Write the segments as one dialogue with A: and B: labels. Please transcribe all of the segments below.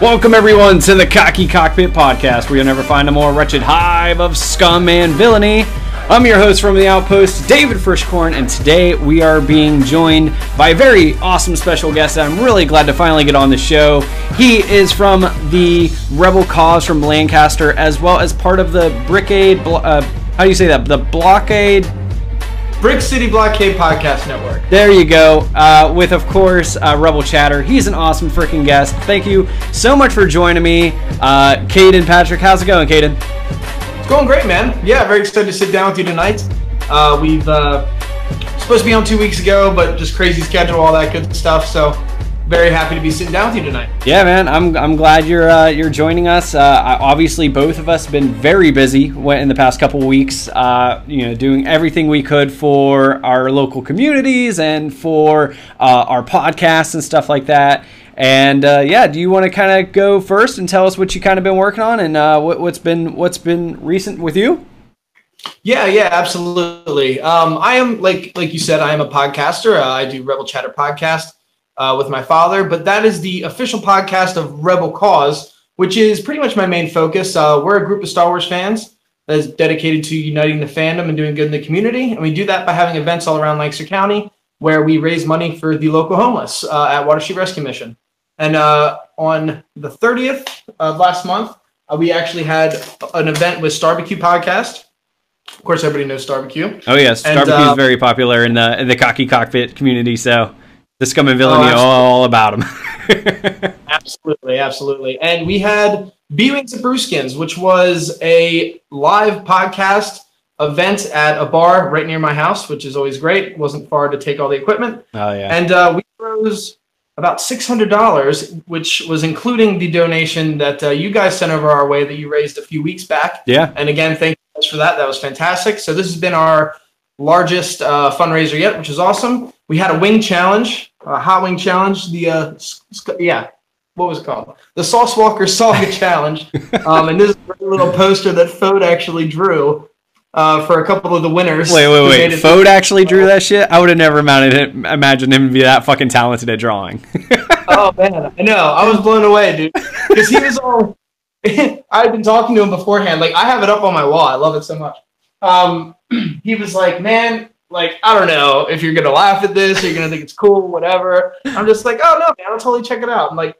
A: Welcome everyone to the Cocky Cockpit Podcast, where you'll never find a more wretched hive of scum and villainy. I'm your host from the Outpost, David Frischkorn, and today we are being joined by a very awesome special guest that I'm really glad to finally get on the show. He is from the Rebel Cause from Lancaster, as well as part of the Brickade, uh, how do you say that? The Blockade
B: Brick City Blockade Podcast Network.
A: There you go. Uh, with, of course, uh, Rebel Chatter. He's an awesome freaking guest. Thank you so much for joining me. Uh, Kaden Patrick, how's it going, Kaden?
B: It's going great, man. Yeah, very excited to sit down with you tonight. Uh, we've uh, supposed to be on two weeks ago, but just crazy schedule, all that good stuff. So very happy to be sitting down with you tonight.
A: Yeah, man, I'm, I'm glad you're uh, you're joining us. Uh, obviously, both of us have been very busy in the past couple weeks. Uh, you know, doing everything we could for our local communities and for uh, our podcasts and stuff like that. And uh, yeah, do you want to kind of go first and tell us what you kind of been working on and uh, what, has been what's been recent with you?
B: Yeah, yeah, absolutely. Um, I am like like you said, I am a podcaster. Uh, I do Rebel Chatter podcast uh, with my father, but that is the official podcast of Rebel Cause, which is pretty much my main focus. Uh, we're a group of Star Wars fans that is dedicated to uniting the fandom and doing good in the community, and we do that by having events all around Lancaster County where we raise money for the local homeless uh, at Water Street Rescue Mission. And uh, on the 30th of last month, uh, we actually had an event with Starbecue Podcast. Of course, everybody knows Starbecue.
A: Oh yes, Starbecue is uh, very popular in the in the cocky cockpit community. So the scum and villainy, oh, all about them.
B: absolutely, absolutely. And we had B-Wings at Brewskins, which was a live podcast event at a bar right near my house, which is always great. It wasn't far to take all the equipment.
A: Oh yeah.
B: And uh, we rose about six hundred dollars, which was including the donation that uh, you guys sent over our way that you raised a few weeks back.
A: Yeah.
B: And again, thank you much for that. That was fantastic. So this has been our largest uh, fundraiser yet, which is awesome. We had a wing challenge, a hot wing challenge. The uh, yeah, what was it called? The Sauce Walker Saga Challenge. Um, and this is a little poster that Fode actually drew uh, for a couple of the winners.
A: Wait, wait, wait. Fode actually drew that shit? I would have never imagined, imagined him to be that fucking talented at drawing.
B: oh, man. I know. I was blown away, dude. Because he was all. I had been talking to him beforehand. Like, I have it up on my wall. I love it so much. Um, he was like, man, like, I don't know if you're going to laugh at this or you're going to think it's cool, whatever. I'm just like, oh, no, man, I'll totally check it out. I'm like,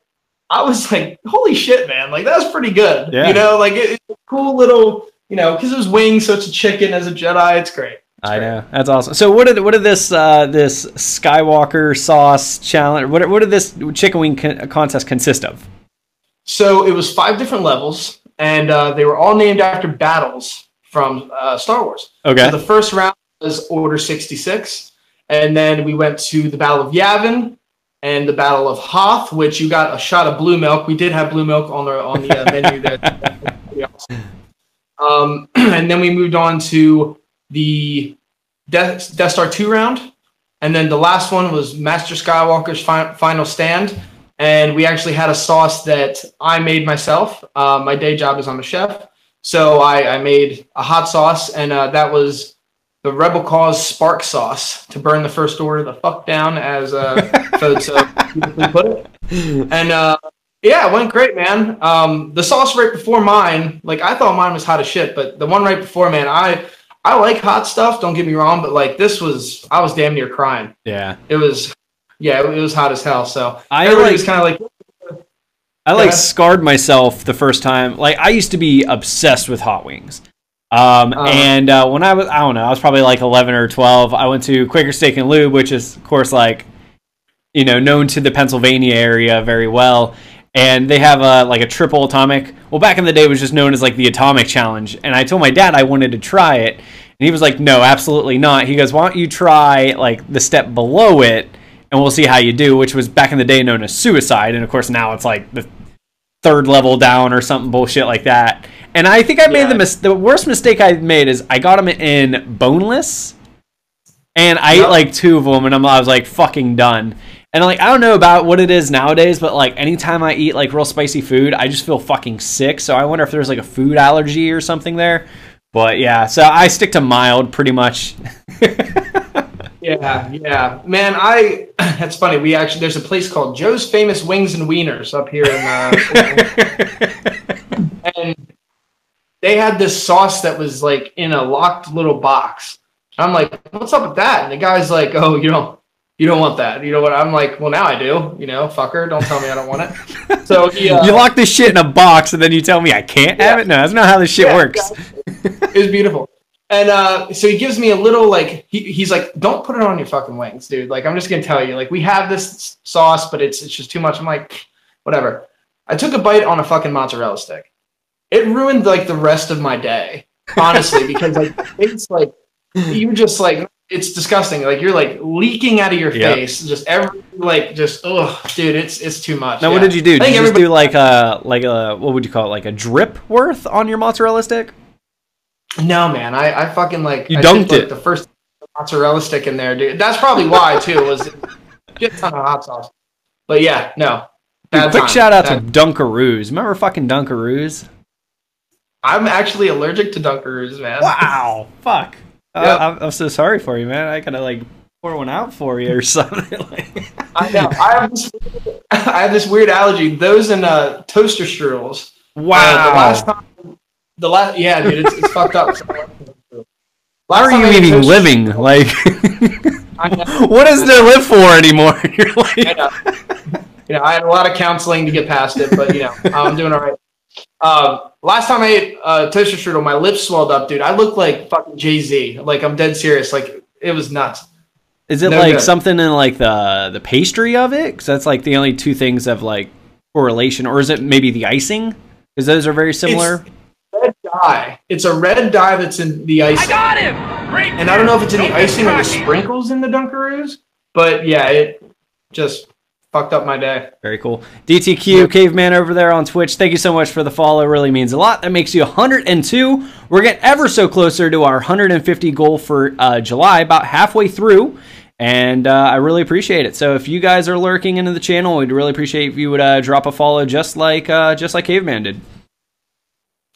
B: I was like, holy shit, man. Like, that's pretty good. Yeah. You know, like, it, it's a cool little you know, because it was wings, so it's a chicken as a Jedi. It's great. It's
A: I great. know that's awesome. So what did what did this uh, this Skywalker sauce challenge? What what did this chicken wing con- contest consist of?
B: So it was five different levels, and uh, they were all named after battles from uh, Star Wars.
A: Okay.
B: So the first round was Order sixty six, and then we went to the Battle of Yavin and the Battle of Hoth, which you got a shot of blue milk. We did have blue milk on the on the uh, menu there. Um, and then we moved on to the Death, Death Star 2 round. And then the last one was Master Skywalker's fi- final stand. And we actually had a sauce that I made myself. Uh, my day job is I'm a chef. So I, I made a hot sauce, and uh, that was the Rebel Cause Spark Sauce to burn the First Order the fuck down, as uh, folks uh, put it. And uh, yeah, it went great, man. Um, the sauce right before mine, like I thought mine was hot as shit, but the one right before, man, I I like hot stuff. Don't get me wrong, but like this was, I was damn near crying.
A: Yeah,
B: it was. Yeah, it, was hot as hell. So
A: I everybody like, was kind of like. I like scarred myself the first time. Like I used to be obsessed with hot wings. Um, uh, and uh, when I was, I don't know, I was probably like 11 or 12. I went to Quaker Steak and Lube, which is, of course, like, you know, known to the Pennsylvania area very well and they have a like a triple atomic. Well, back in the day, it was just known as like the atomic challenge. And I told my dad I wanted to try it, and he was like, "No, absolutely not." He goes, "Why don't you try like the step below it, and we'll see how you do?" Which was back in the day known as suicide, and of course now it's like the third level down or something bullshit like that. And I think I made yeah. the mis- the worst mistake I made is I got them in boneless, and I yep. ate like two of them, and I'm, I was like fucking done. And like I don't know about what it is nowadays, but like anytime I eat like real spicy food, I just feel fucking sick. So I wonder if there's like a food allergy or something there. But yeah, so I stick to mild pretty much.
B: yeah, yeah, yeah, man. I that's funny. We actually there's a place called Joe's Famous Wings and Wieners up here in, uh, and they had this sauce that was like in a locked little box. I'm like, what's up with that? And the guy's like, oh, you don't, you don't want that. You know what? I'm like, well, now I do. You know, fucker, don't tell me I don't want it. So he, uh,
A: you lock this shit in a box and then you tell me I can't
B: Yeah.
A: have it. No, that's not how this shit
B: Yeah,
A: works.
B: it was beautiful. And uh, so he gives me a little like he, he's like, don't put it on your fucking wings, dude. Like I'm just gonna tell you, like we have this sauce, but it's it's just too much. I'm like, whatever. I took a bite on a fucking mozzarella stick. It ruined like the rest of my day, honestly, because like it's like you just like it's disgusting. Like you're like leaking out of your
A: Yep.
B: face, just every like just oh, dude, it's it's too much.
A: Now, what did you do? Did you just
B: everybody-
A: do like a like a what would you call it? Like a drip worth on your mozzarella stick?
B: No, man, I, I fucking like
A: You
B: I
A: dunked
B: dipped, like,
A: it.
B: The first mozzarella stick in there, dude. That's probably why too. Was a shit ton of hot sauce. But yeah, no.
A: Dude, quick
B: time.
A: shout out to Dunkaroos. Remember fucking Dunkaroos?
B: I'm actually allergic to Dunkaroos, man.
A: Wow, fuck. Uh, I'm, I'm so sorry for you, man. I gotta like pour one out for you or something. like,
B: I know. I have this. I have this weird allergy. Those and uh, toaster strudels. Uh,
A: wow.
B: the last time. The last. Yeah, dude, it's, it's fucked up.
A: Why are you even living?
B: strudel-
A: Like, what is there live for anymore? You're
B: I
A: like,
B: know. You know, I had a lot of counseling to get past it, but you know, I'm doing all right. Um, last time I ate uh, toaster strudel, my lips swelled up, dude. I looked like fucking Jay Z. Like I'm dead serious. Like it was nuts.
A: is it
B: No
A: like
B: good.
A: something in like the the pastry of it? Because that's like the only two things of like correlation, or is it maybe the icing? Because those are very similar.
B: Red dye. It's a red dye that's in the icing. I got him. Great. And I don't know if it's in the icing or the sprinkles in the Dunkaroos, but yeah, it just fucked up my day.
A: Very cool. DTQ Caveman over there on Twitch. Thank you so much for the follow. It really means a lot. That makes you 102. We're getting ever so closer to our 150 goal for uh, July, about halfway through. And uh, I really appreciate it. So if you guys are lurking into the channel, we'd really appreciate if you would uh, drop a follow, just like uh, just like Caveman did.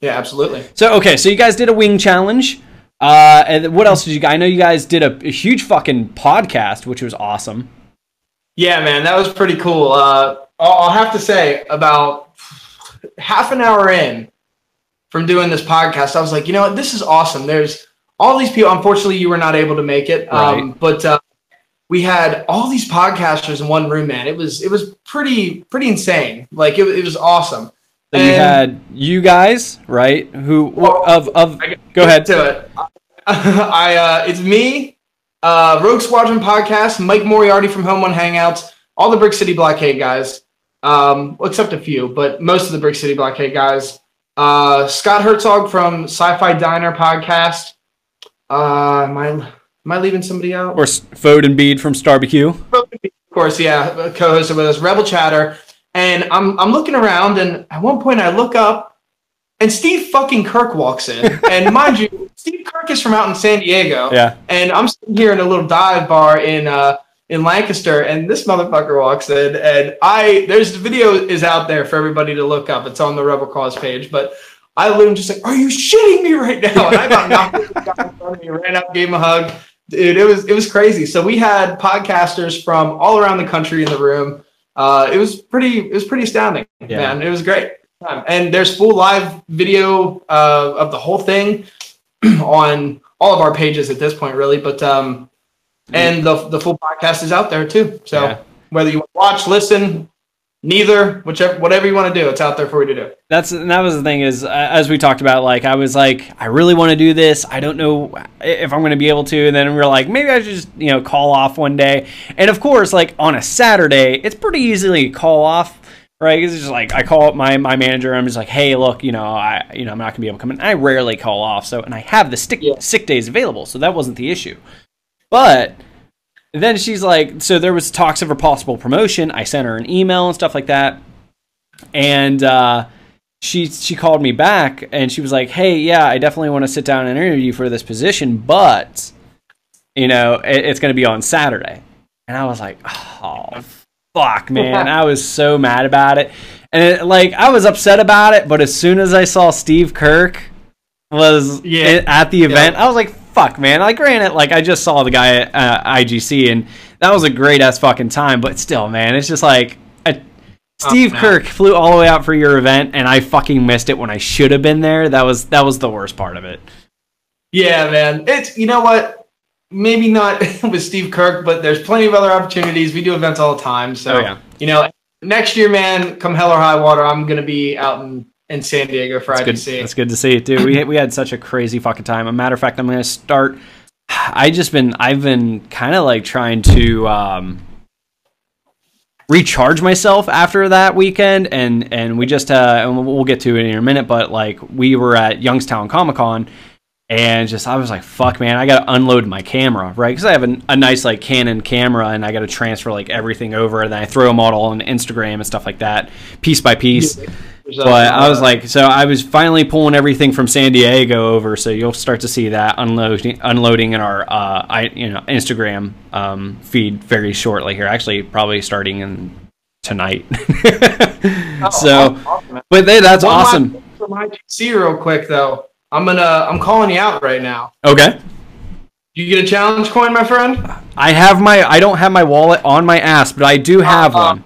B: Yeah, absolutely.
A: So okay, so you guys did a wing challenge. Uh, and what else did you? I know you guys did a, a huge fucking podcast, which was awesome.
B: Yeah, man, that was pretty cool. Uh, I'll, have to say, about half an hour in from doing this podcast, I was like, you know what, this is awesome. There's all these people. Unfortunately, you were not able to make it, um, but uh, we had all these podcasters in one room. Man, it was it was pretty pretty insane. Like it, it was awesome.
A: So you had you guys, right? Who
B: Well,
A: of of go ahead.
B: to it. I uh, it's me, uh, Rogue Squadron podcast, Mike Moriarty from Home One Hangouts, all the Brick City Blockade guys, um, except a few, but most of the Brick City Blockade guys. Uh, Scott Herzog from Sci-Fi Diner podcast. Uh, am I am I leaving somebody out?
A: Or S- and Bede from Starbecue.
B: of course, yeah, co-hosted with us, Rebel Chatter, and I'm I'm looking around, and at one point I look up, and Steve fucking Kirk walks in, and mind you, Steve Kirk is from out in San Diego,
A: Yeah.
B: and I'm sitting here in a little dive bar in uh in Lancaster, and this motherfucker walks in, and I there's the video is out there for everybody to look up. It's on the Rebel Cause page, but. I literally just like, are you shitting me right now? And I about knocked in front of me, ran up, gave him a hug, dude it was it was crazy so we had podcasters from all around the country in the room uh it was pretty it was pretty astounding
A: Yeah.
B: man it was great Um, and there's full live video uh of the whole thing on all of our pages at this point really but um and the the full podcast is out there too so
A: Yeah.
B: whether you watch listen neither whichever whatever you want to do it's out there for you to do
A: That's and that was the thing is uh, as we talked about like I was like I really want to do this. I don't know if I'm going to be able to and then we are like maybe I should just, you know, call off one day. And of course, like on a Saturday, it's pretty easily call off right? It's just like I call up my my manager. I'm just like, hey, look, you know, I you know I'm not gonna be able to come in. I rarely call off, so and I have the stick,
B: Yeah.
A: sick days available, so that wasn't the issue. But then she's like, so there was talks of her possible promotion. I sent her an email and stuff like that, and uh, she she called me back and she was like, hey, yeah, I definitely want to sit down and interview you for this position, but you know, it, it's gonna be on Saturday. And I was like, oh fuck, man. I was so mad about it. And it, like I was upset about it, but as soon as I saw Steve Kirk was
B: Yeah.
A: i- at the event, I was like, fuck, man. Like, granted, like I just saw the guy at uh, IGC, and that was a great ass fucking time. But still, man, it's just like a, Steve
B: Oh.
A: Kirk flew all the way out for your event, and I fucking missed it when I should have been there. That was that was the worst part of it.
B: Yeah, man. It's you know what? Maybe not with Steve Kirk, but there's plenty of other opportunities. We do events all the time. So
A: Oh, yeah.
B: you know, next year, man, come hell or high water, I'm gonna be out in, in San Diego for
A: Good,
B: IGC.
A: that's good to see, dude. We we had such a crazy fucking time. A matter of fact, I'm gonna start. I just been I've been kind of like trying to um, recharge myself after that weekend, and and we just uh, and we'll we'll get to it in a minute, but like we were at Youngstown Comic Con. And just, I was like, "Fuck, man! I gotta unload my camera, right? Because I have a, a nice like Canon camera, and I gotta transfer like everything over, and then I throw them all on Instagram and stuff like that, piece by piece."
B: A-
A: But I was like, so I was finally pulling everything from San Diego over, so you'll start to see that unloading, unloading in our, uh, I, you know, Instagram um, feed very shortly here. Actually, probably starting in tonight.
B: Oh,
A: so,
B: awesome,
A: but they, that's
B: One
A: awesome.
B: For my GC real quick though, I'm gonna I'm calling you out right now.
A: Okay,
B: You get a challenge coin, my friend?
A: I have my, I don't have my wallet on my ass, but I do have
B: Uh-uh.
A: one.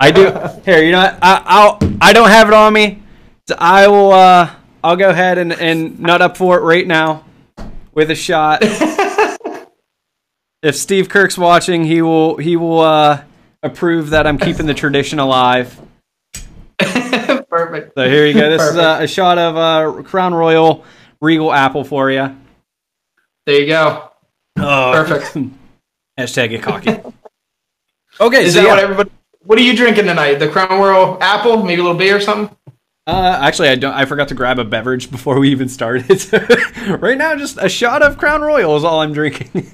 A: I do. Here, you know, what? I, I'll, I don't have it on me. So I will, uh, I'll go ahead and, and nut up for it right now with a shot. if Steve Kirk's watching, he will he will uh, approve that I'm keeping the tradition alive.
B: Perfect.
A: So here you go. This is
B: Perfect.
A: a, a shot of uh, Crown Royal Regal Apple for you.
B: There you go.
A: Oh,
B: Perfect.
A: Hashtag get cocky. Okay,
B: Is
A: so
B: that
A: yeah.
B: what everybody? What are you drinking tonight? The Crown Royal apple, maybe a little beer or something.
A: Uh, actually, I don't. I forgot to grab a beverage before we even started. right now, just a shot of Crown Royal is all I'm drinking.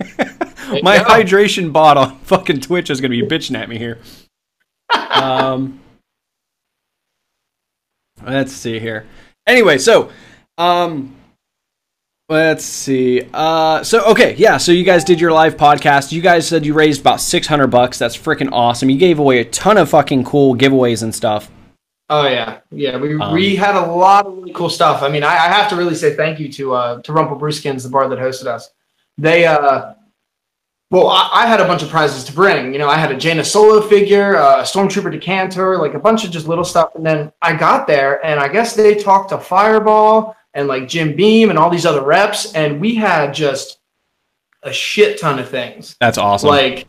A: My hydration bot on fucking Twitch is gonna be bitching at me here. um, let's see here. Anyway, so, um, let's see. Uh, so okay, yeah. So you guys did your live podcast. You guys said you raised about six hundred bucks. That's freaking awesome. You gave away a ton of fucking cool giveaways and stuff.
B: Oh yeah, yeah. We
A: Um,
B: we had a lot of really cool stuff. I mean, I, I have to really say thank you to uh to Rumple Brewskins, the bar that hosted us. They uh, well, I, I had a bunch of prizes to bring. You know, I had a Jaina Solo figure, a Stormtrooper decanter, like a bunch of just little stuff. And then I got there, and I guess they talked to Fireball and like Jim Beam and all these other reps, and we had just a shit ton of things
A: That's awesome.
B: like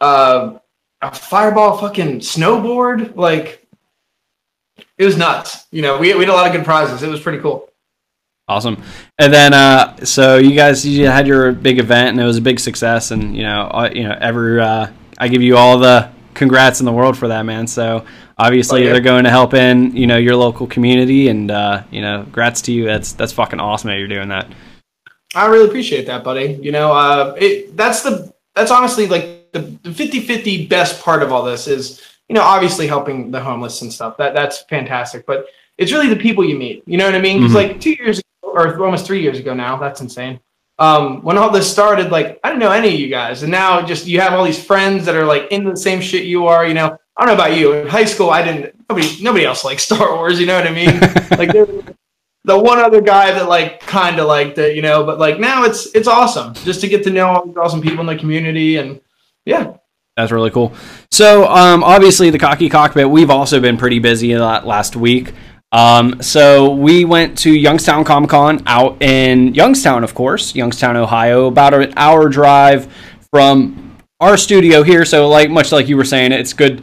B: uh, a fireball fucking snowboard. Like it was nuts. You know, we, we had a lot of good prizes. It was pretty cool.
A: Awesome. And then, uh, so you guys, you had your big event, and it was a big success. And you know, uh, you know, every uh, I give you all the congrats in the world for that, man. So obviously,
B: Oh, yeah.
A: they're going to help in, you know, your local community, and uh, you know, congrats to you. That's that's fucking awesome that you're doing that.
B: I really appreciate that, buddy. You know, uh, it that's the that's honestly like the, the 50-50 best part of all this is, you know, obviously helping the homeless and stuff. That that's fantastic. But it's really the people you meet. You know what I mean? 'Cause,
A: Mhm.
B: like two years ago, or almost three years ago now, that's insane. Um, when all this started, like I didn't know any of you guys, and now just you have all these friends that are like into the same shit you are. You know, I don't know about you. In high school, I didn't. Nobody, nobody else liked Star Wars. You know what I mean? like the one other guy that like kind of liked it, you know. But like now, it's it's awesome just to get to know all these awesome people in the community, and yeah,
A: That's really cool. So, um, obviously, the Cocky Cockpit, we've also been pretty busy la- last week. Um, so, we went to Youngstown Comic Con out in Youngstown, of course, Youngstown, Ohio, about an hour drive from our studio here. So, like much like you were saying, it's good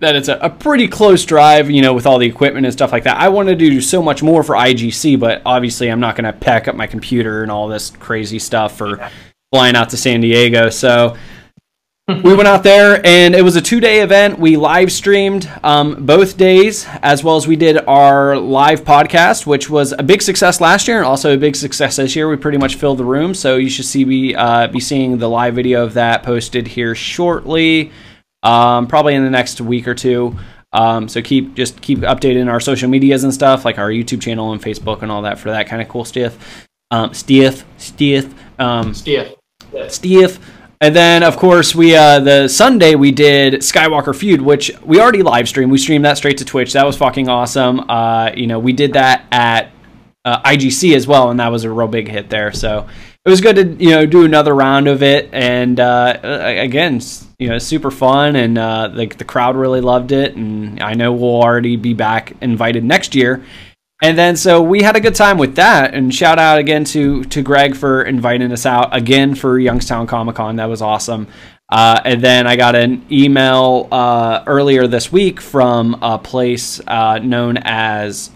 A: that it's a, a pretty close drive, you know, with all the equipment and stuff like that. I wanted to do so much more for IGC, but obviously, I'm not going to pack up my computer and all this crazy stuff for flying out to San Diego. So, we went out there and it was a two day event. We live streamed um, both days, as well as we did our live podcast, which was a big success last year and also a big success this year. We pretty much filled the room, so you should see be uh, be seeing the live video of that posted here shortly, um, probably in the next week or two. Um, so keep just keep updating our social medias and stuff, like our YouTube channel and Facebook and all that for that kind of cool stuff. Um, stiff, stiff. Um,
B: Steve. Yes.
A: And then, of course, we uh, the Sunday we did Skywalker Feud, which we already live streamed. We streamed that straight to Twitch. That was fucking awesome. Uh, you know, we did that at uh, IGC as well, and that was a real big hit there. So it was good to you know do another round of it, and uh, again, you know, super fun, and uh, the the crowd really loved it, and I know we'll already be back invited next year. And then so we had a good time with that, and shout out again to to Greg for inviting us out again for Youngstown Comic Con. That was awesome. Uh, and then I got an email uh, earlier this week from a place uh, known as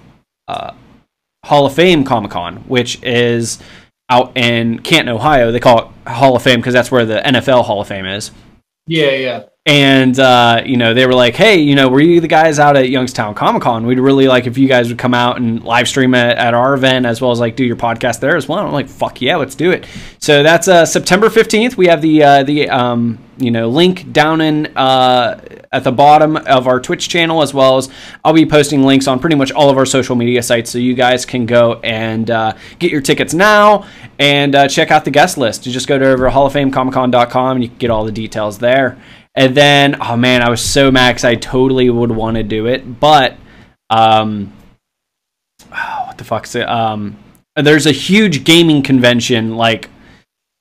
A: uh, Hall of Fame Comic Con, which is out in Canton, Ohio. They call it Hall of Fame because that's where the NFL Hall of Fame is.
B: Yeah, yeah.
A: And uh, you know, they were like, "Hey, you know, were you the guys out at Youngstown Comic Con? We'd really like if you guys would come out and live stream at, at our event as well as like do your podcast there as well." I'm like, "Fuck yeah, let's do it!" So that's uh, September 15th. We have the uh, the um, you know link down in uh, at the bottom of our Twitch channel as well as I'll be posting links on pretty much all of our social media sites so you guys can go and uh, get your tickets now and uh, check out the guest list. You just go to over halloffamecomicon.com and you can get all the details there. And then, oh man, I was so because I totally would want to do it, but um, oh, what the fuck's it? Um, there's a huge gaming convention like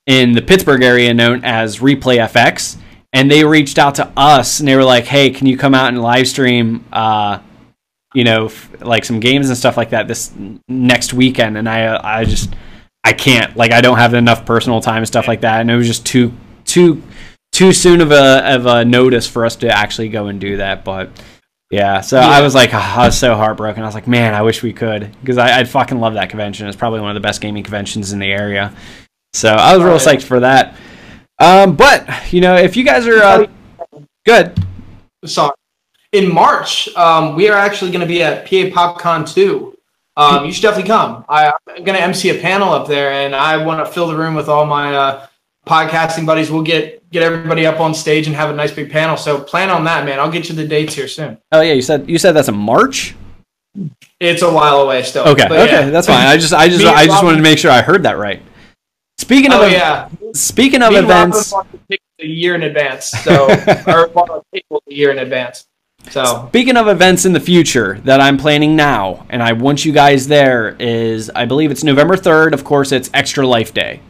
A: in the Pittsburgh area known as Replay FX, and they reached out to us and they were like, "Hey, can you come out and live stream, uh, you know, f- like some games and stuff like that this next weekend?" And I, I just, I can't, like, I don't have enough personal time and stuff like that, and it was just too, too, too soon of a of a notice for us to actually go and do that, but. Yeah, so yeah. I was like, oh, I was so heartbroken. I was like, man, I wish we could because I, would fucking love that convention. It's probably one of the best gaming conventions in the area. So I was real psyched for that. Um, but you know, if you guys are uh, good,
B: sorry. In March, um, we are actually going to be at PA PopCon two. Um, you should definitely come. I, am going to MC a panel up there, and I want to fill the room with all my uh, podcasting buddies. We'll get get everybody up on stage and have a nice big panel. So plan on that, man. I'll get you the dates here soon.
A: Oh yeah, you said you said that's a March.
B: It's a while away still.
A: Okay, okay, yeah. that's fine. I just I just I just wanted to make sure I heard that right. Speaking of
B: oh, yeah,
A: speaking of events,
B: a year in advance. So or a year in advance. So
A: speaking of events in the future that I'm planning now, and I want you guys there is I believe it's November third. Of course, it's Extra Life Day,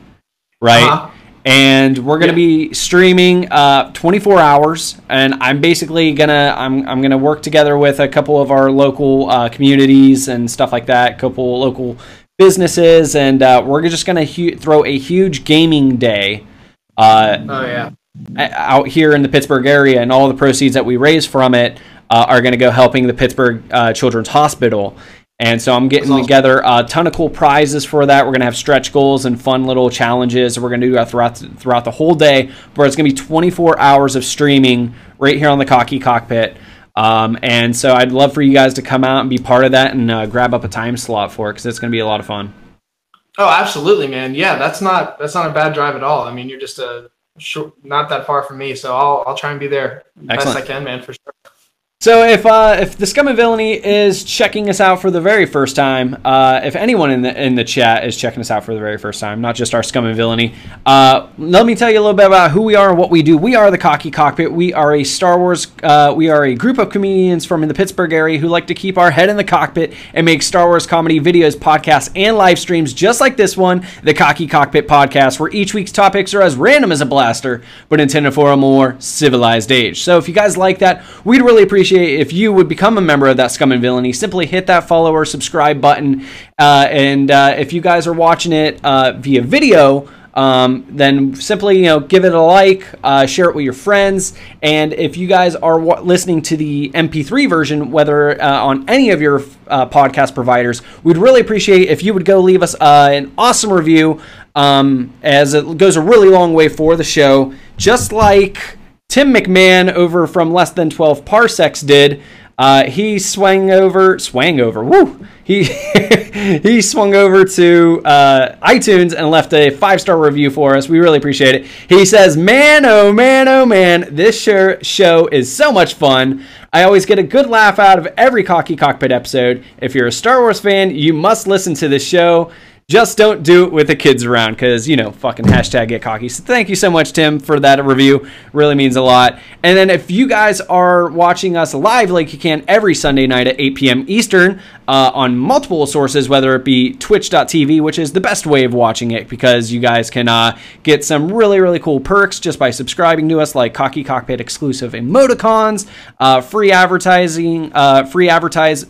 A: right? Uh-huh. And we're gonna yeah. be streaming uh, 24 hours, and I'm basically gonna I'm I'm gonna work together with a couple of our local uh, communities and stuff like that, a couple local businesses, and uh, we're just going to hu- throw a huge gaming day.
B: Uh, oh yeah.
A: Out here in the Pittsburgh area, and all the proceeds that we raise from it uh, are going to go helping the Pittsburgh uh, Children's Hospital. And so I'm getting awesome. together a ton of cool prizes for that. We're going to have stretch goals and fun little challenges. We're going to do that throughout the, throughout the whole day. But it's going to be 24 hours of streaming right here on the Cocky Cockpit. Um, and so I'd love for you guys to come out and be part of that and uh, grab up a time slot for it because it's going to be a lot of fun.
B: Oh, absolutely, man. Yeah, that's not that's not a bad drive at all. I mean, you're just a short, not that far from me, so I'll I'll try and be there Excellent. best I can, man, for sure.
A: So if uh, if the scum and villainy is checking us out for the very first time, uh, if anyone in the in the chat is checking us out for the very first time, not just our scum and villainy, uh, let me tell you a little bit about who we are and what we do. We are the Cocky Cockpit. We are a Star Wars. Uh, we are a group of comedians from the Pittsburgh area who like to keep our head in the cockpit and make Star Wars comedy videos, podcasts, and live streams just like this one, the Cocky Cockpit podcast, where each week's topics are as random as a blaster, but intended for a more civilized age. So if you guys like that, we'd really appreciate appreciate if you would become a member of that Scum and Villainy. Simply hit that follow or subscribe button. Uh, and uh, if you guys are watching it uh, via video, um, then simply you know give it a like, uh, share it with your friends, and if you guys are w- listening to the MP3 version, whether uh, on any of your uh, podcast providers, we'd really appreciate if you would go leave us uh, an awesome review, um, as it goes a really long way for the show. Just like Tim McMahon over from Less Than 12 Parsecs did. Uh, he swung over, swang over, woo! He he swung over to uh, iTunes and left a five star review for us. We really appreciate it. He says, "Man, oh man, oh man, this show, show is so much fun. I always get a good laugh out of every Cocky Cockpit episode. If you're a Star Wars fan, you must listen to this show. Just don't do it with the kids around because, you know, fucking hashtag get cocky. So thank you so much, Tim, for that review. Really means a lot. And then if you guys are watching us live like you can every Sunday night at 8 p.m. Eastern uh, on multiple sources, whether it be twitch.tv, which is the best way of watching it because you guys can uh, get some really, really cool perks just by subscribing to us, like Cocky Cockpit exclusive emoticons, uh, free advertising, uh, free advertise,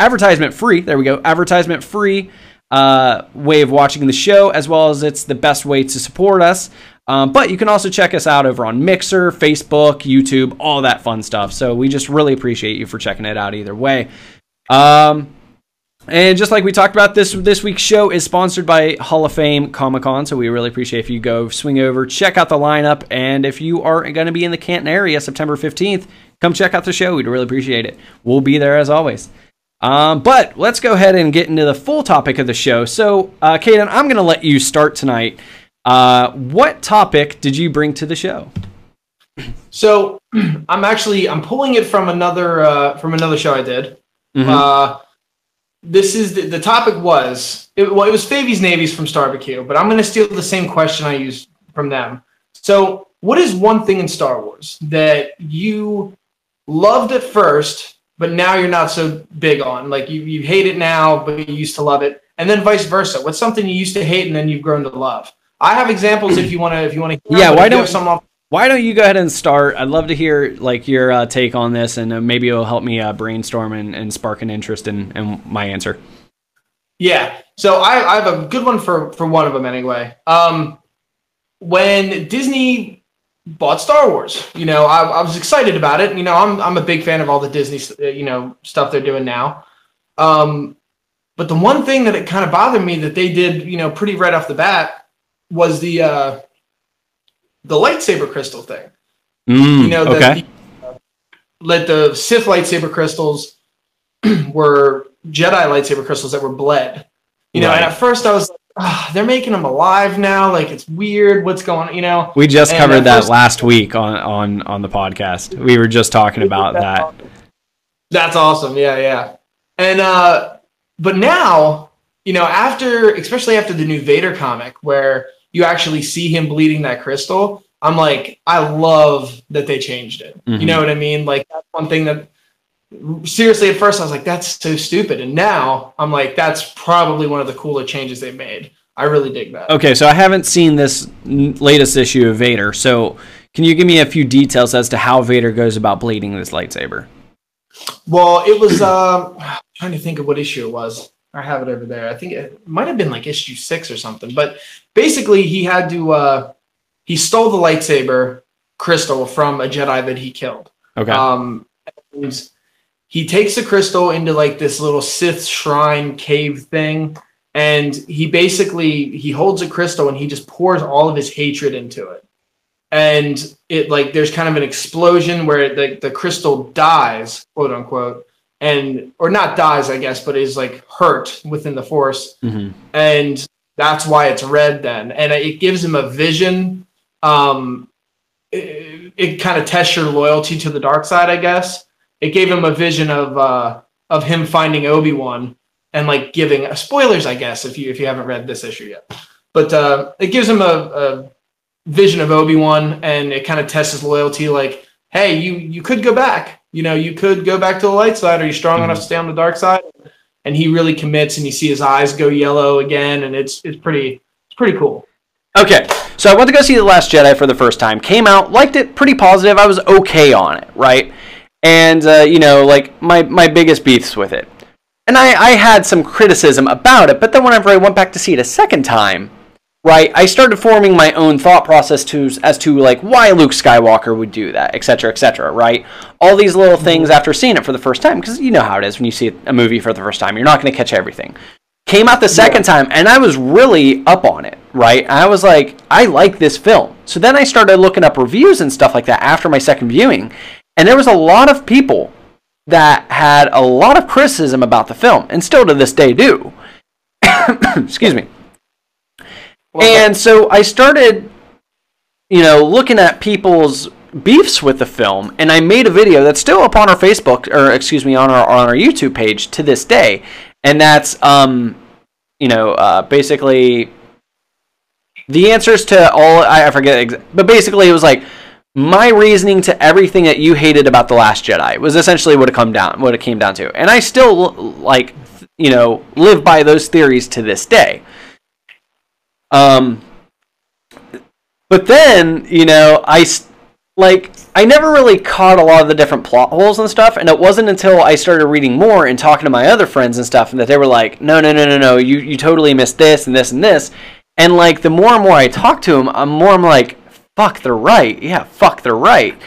A: advertisement free. There we go. Advertisement free uh, way of watching the show, as well as it's the best way to support us. Um, but you can also check us out over on Mixer, Facebook, YouTube, all that fun stuff. So we just really appreciate you for checking it out either way. Um, and just like we talked about, this this week's show is sponsored by Hall of Fame Comic Con, so we really appreciate if you go swing over, check out the lineup, and if you are going to be in the Canton area September 15th, come check out the show. We'd really appreciate it. We'll be there as always. Um, but let's go ahead and get into the full topic of the show. So, uh, Kaden, I'm going to let you start tonight. Uh, what topic did you bring to the show?
B: So, I'm actually I'm pulling it from another uh, from another show I did.
A: Mhm.
B: Uh, this is the, the topic was it, well it was Favies Navies from Starbecue, but I'm going to steal the same question I used from them. So, what is one thing in Star Wars that you loved at first, but now you're not so big on? Like you you hate it now, but you used to love it, and then vice versa. What's something you used to hate and then you've grown to love? I have examples if you want to if you want to.
A: Yeah, why don't-
B: some off
A: Why don't you go ahead and start? I'd love to hear like your uh, take on this, and uh, maybe it'll help me uh, brainstorm and, and spark an interest in, in my answer.
B: Yeah. So I, I have a good one for for one of them anyway. Um, when Disney bought Star Wars, you know, I, I was excited about it. You know, I'm I'm a big fan of all the Disney, uh, you know, stuff they're doing now. Um, but the one thing that it kind of bothered me that they did, you know, pretty right off the bat was the uh, the lightsaber crystal thing.
A: Mm,
B: You know, the,
A: okay.
B: the, let the Sith lightsaber crystals were Jedi lightsaber crystals that were bled. You know, and at first I was like, ah, they're making them alive now. Like it's weird. What's going? on? You know.
A: we just
B: and
A: covered that
B: first-
A: last week on, on on the podcast. We were just talking about that.
B: That's awesome. Yeah, yeah. And uh but now, you know, after especially after the new Vader comic where you actually see him bleeding that crystal, I'm like, I love that they changed it.
A: Mhm.
B: You know what I mean? Like that's one thing that seriously at first I was like, that's so stupid. And now I'm like, that's probably one of the cooler changes they've made. I really dig that.
A: Okay, so I haven't seen this latest issue of Vader. So can you give me a few details as to how Vader goes about bleeding this lightsaber?
B: Well, it was um I'm trying to think of what issue it was. I have it over there. I think it might have been like issue six or something. But basically, he had to uh, he stole the lightsaber crystal from a Jedi that he killed.
A: Okay.
B: Um, and he takes the crystal into like this little Sith shrine cave thing, and he basically he holds a crystal and he just pours all of his hatred into it. And it like there's kind of an explosion where the, the crystal dies, quote unquote, and or not dies, I guess, but is like hurt within the force.
A: Hmm
B: and that's why it's red then. And it gives him a vision um it, it kind of tests your loyalty to the dark side i guess it gave him a vision of uh of him finding obi-wan and like giving uh, spoilers i guess if you if you haven't read this issue yet but uh it gives him a, a vision of obi-wan and it kind of tests his loyalty like hey you you could go back you know you could go back to the light side are you strong
A: Mhm.
B: enough to stay on the dark side and he really commits and you see his eyes go yellow again and it's it's pretty it's pretty cool
A: Okay, so I went to go see The Last Jedi for the first time. Came out, liked it, pretty positive. I was okay on it, right? And uh, you know, like my my biggest beefs with it, and I I had some criticism about it. But then whenever I went back to see it a second time, right, I started forming my own thought process to as to like why Luke Skywalker would do that, etc., etc. Right? All these little things after seeing it for the first time, because you know how it is when you see a movie for the first time, you're not going to catch everything came out the second time and I was really up on it, right? I was like, I like this film. So then I started looking up reviews and stuff like that after my second viewing, and there was a lot of people that had a lot of criticism about the film and still to this day do. Excuse me. And so I started, you know, looking at people's beefs with the film, and I made a video that's still up on our Facebook, or excuse me, on our on our YouTube page to this day, and that's um, you know, uh, basically the answers to all I, I forget, ex- but basically it was like my reasoning to everything that you hated about the Last Jedi was essentially what it come down, what it came down to, and I still like, you know, live by those theories to this day. Um, but then you know, I like I never really caught a lot of the different plot holes and stuff, and it wasn't until I started reading more and talking to my other friends and stuff, and that they were like, "No, no, no, no, no, you you totally missed this and this and this," and like the more and more I talk to them, I'm more I'm like, "Fuck, they're right. Yeah, fuck, they're right."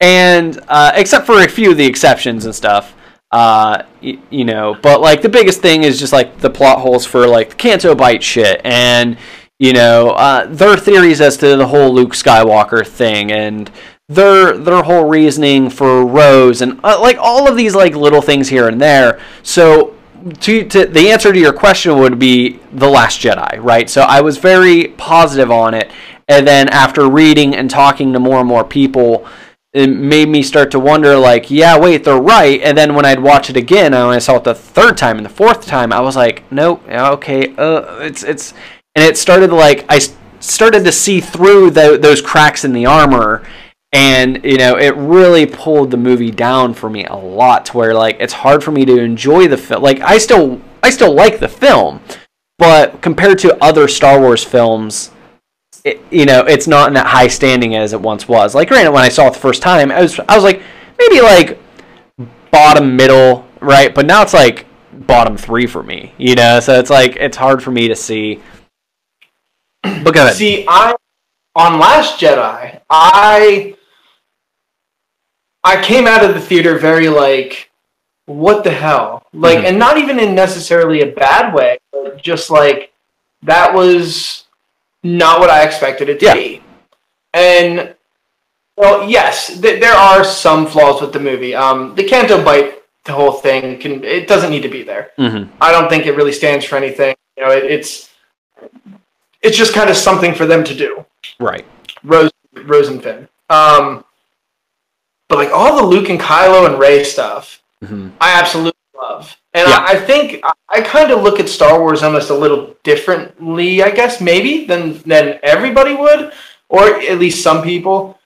A: And uh, except for a few of the exceptions and stuff, uh, y- you know, but like the biggest thing is just like the plot holes for like the Canto Bight shit and you know uh, their theories as to the whole Luke Skywalker thing and their their whole reasoning for Rose and uh, like all of these like little things here and there. So to, to the answer to your question would be the Last Jedi, right? So I was very positive on it, and then after reading and talking to more and more people, it made me start to wonder like, yeah, wait, they're right. And then when I'd watch it again, and I saw it the third time and the fourth time, I was like, nope, okay, uh, it's it's, and it started like I started to see through the, those cracks in the armor and you know it really pulled the movie down for me a lot to where like it's hard for me to enjoy the film like i still i still like the film but compared to other star wars films it, you know it's not in that high standing as it once was. Like granted when i saw it the first time i was i was like maybe like bottom middle right? But now it's like bottom three for me you know? So it's like it's hard for me to see. But go ahead.
B: See, I on Last Jedi, I I came out of the theater very like, what the hell? Like,
A: Mhm.
B: and not even in necessarily a bad way, but just like that was not what I expected it to
A: Yeah.
B: be. And well, yes, th- there are some flaws with the movie. Um, the Canto Bight, the whole thing can it doesn't need to be there.
A: hmm
B: I don't think it really stands for anything. You know, it, it's it's just kind of something for them to do.
A: right
B: Rose Rose and Finn. Um, but like all the Luke and Kylo and Rey stuff,
A: hmm
B: I absolutely love. And
A: Yeah.
B: I, I think I, I kind of look at Star Wars almost a little differently, I guess maybe than than everybody would, or at least some people.